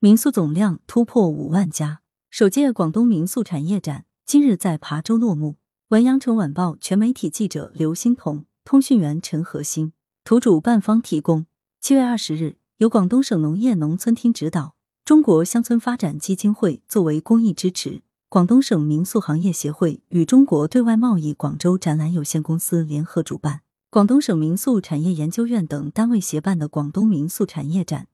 民宿总量突破五万家。首届广东民宿产业展今日在琶洲落幕。文阳城晚报全媒体记者刘欣彤，通讯员陈和欣，图主办方提供。七月二十日，由广东省农业农村厅指导，中国乡村发展基金会作为公益支持，广东省民宿行业协会与中国对外贸易广州展览有限公司联合主办，广东省民宿产业研究院等单位协办的广东民宿产业展。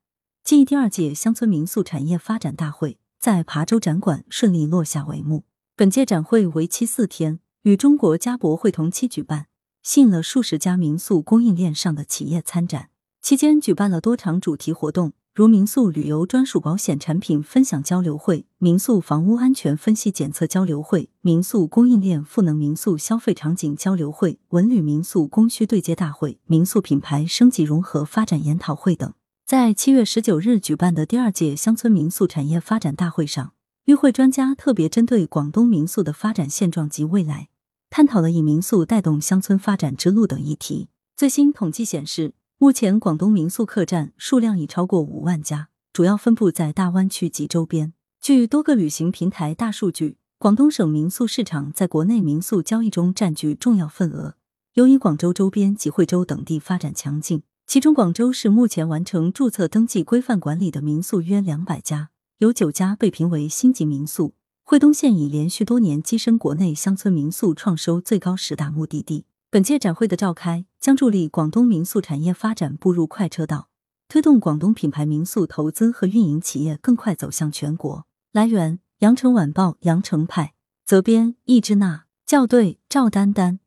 暨第二届乡村民宿产业发展大会在琶洲展馆顺利落下帷幕。本届展会为期四天，与中国家博会同期举办，吸引了数十家民宿供应链上的企业参展。期间举办了多场主题活动，如民宿旅游专属保险产品分享交流会、民宿房屋安全分析检测交流会、民宿供应链赋能民宿消费场景交流会、文旅民宿供需对接大会、民宿品牌升级融合发展研讨会等。在七月十九日举办的第二届乡村民宿产业发展大会上，与会专家特别针对广东民宿的发展现状及未来，探讨了以民宿带动乡村发展之路等议题。最新统计显示，目前广东民宿客栈数量已超过五万家，主要分布在大湾区及周边。据多个旅行平台大数据，广东省民宿市场在国内民宿交易中占据重要份额，由于广州周边及惠州等地发展强劲。其中，广州市目前完成注册登记、规范管理的民宿约两百家，有九家被评为星级民宿。惠东县已连续多年跻身国内乡村民宿创收最高十大目的地。本届展会的召开，将助力广东民宿产业发展步入快车道，推动广东品牌民宿投资和运营企业更快走向全国。来源：羊城晚报羊城派，责编：易之娜，校对：赵丹丹。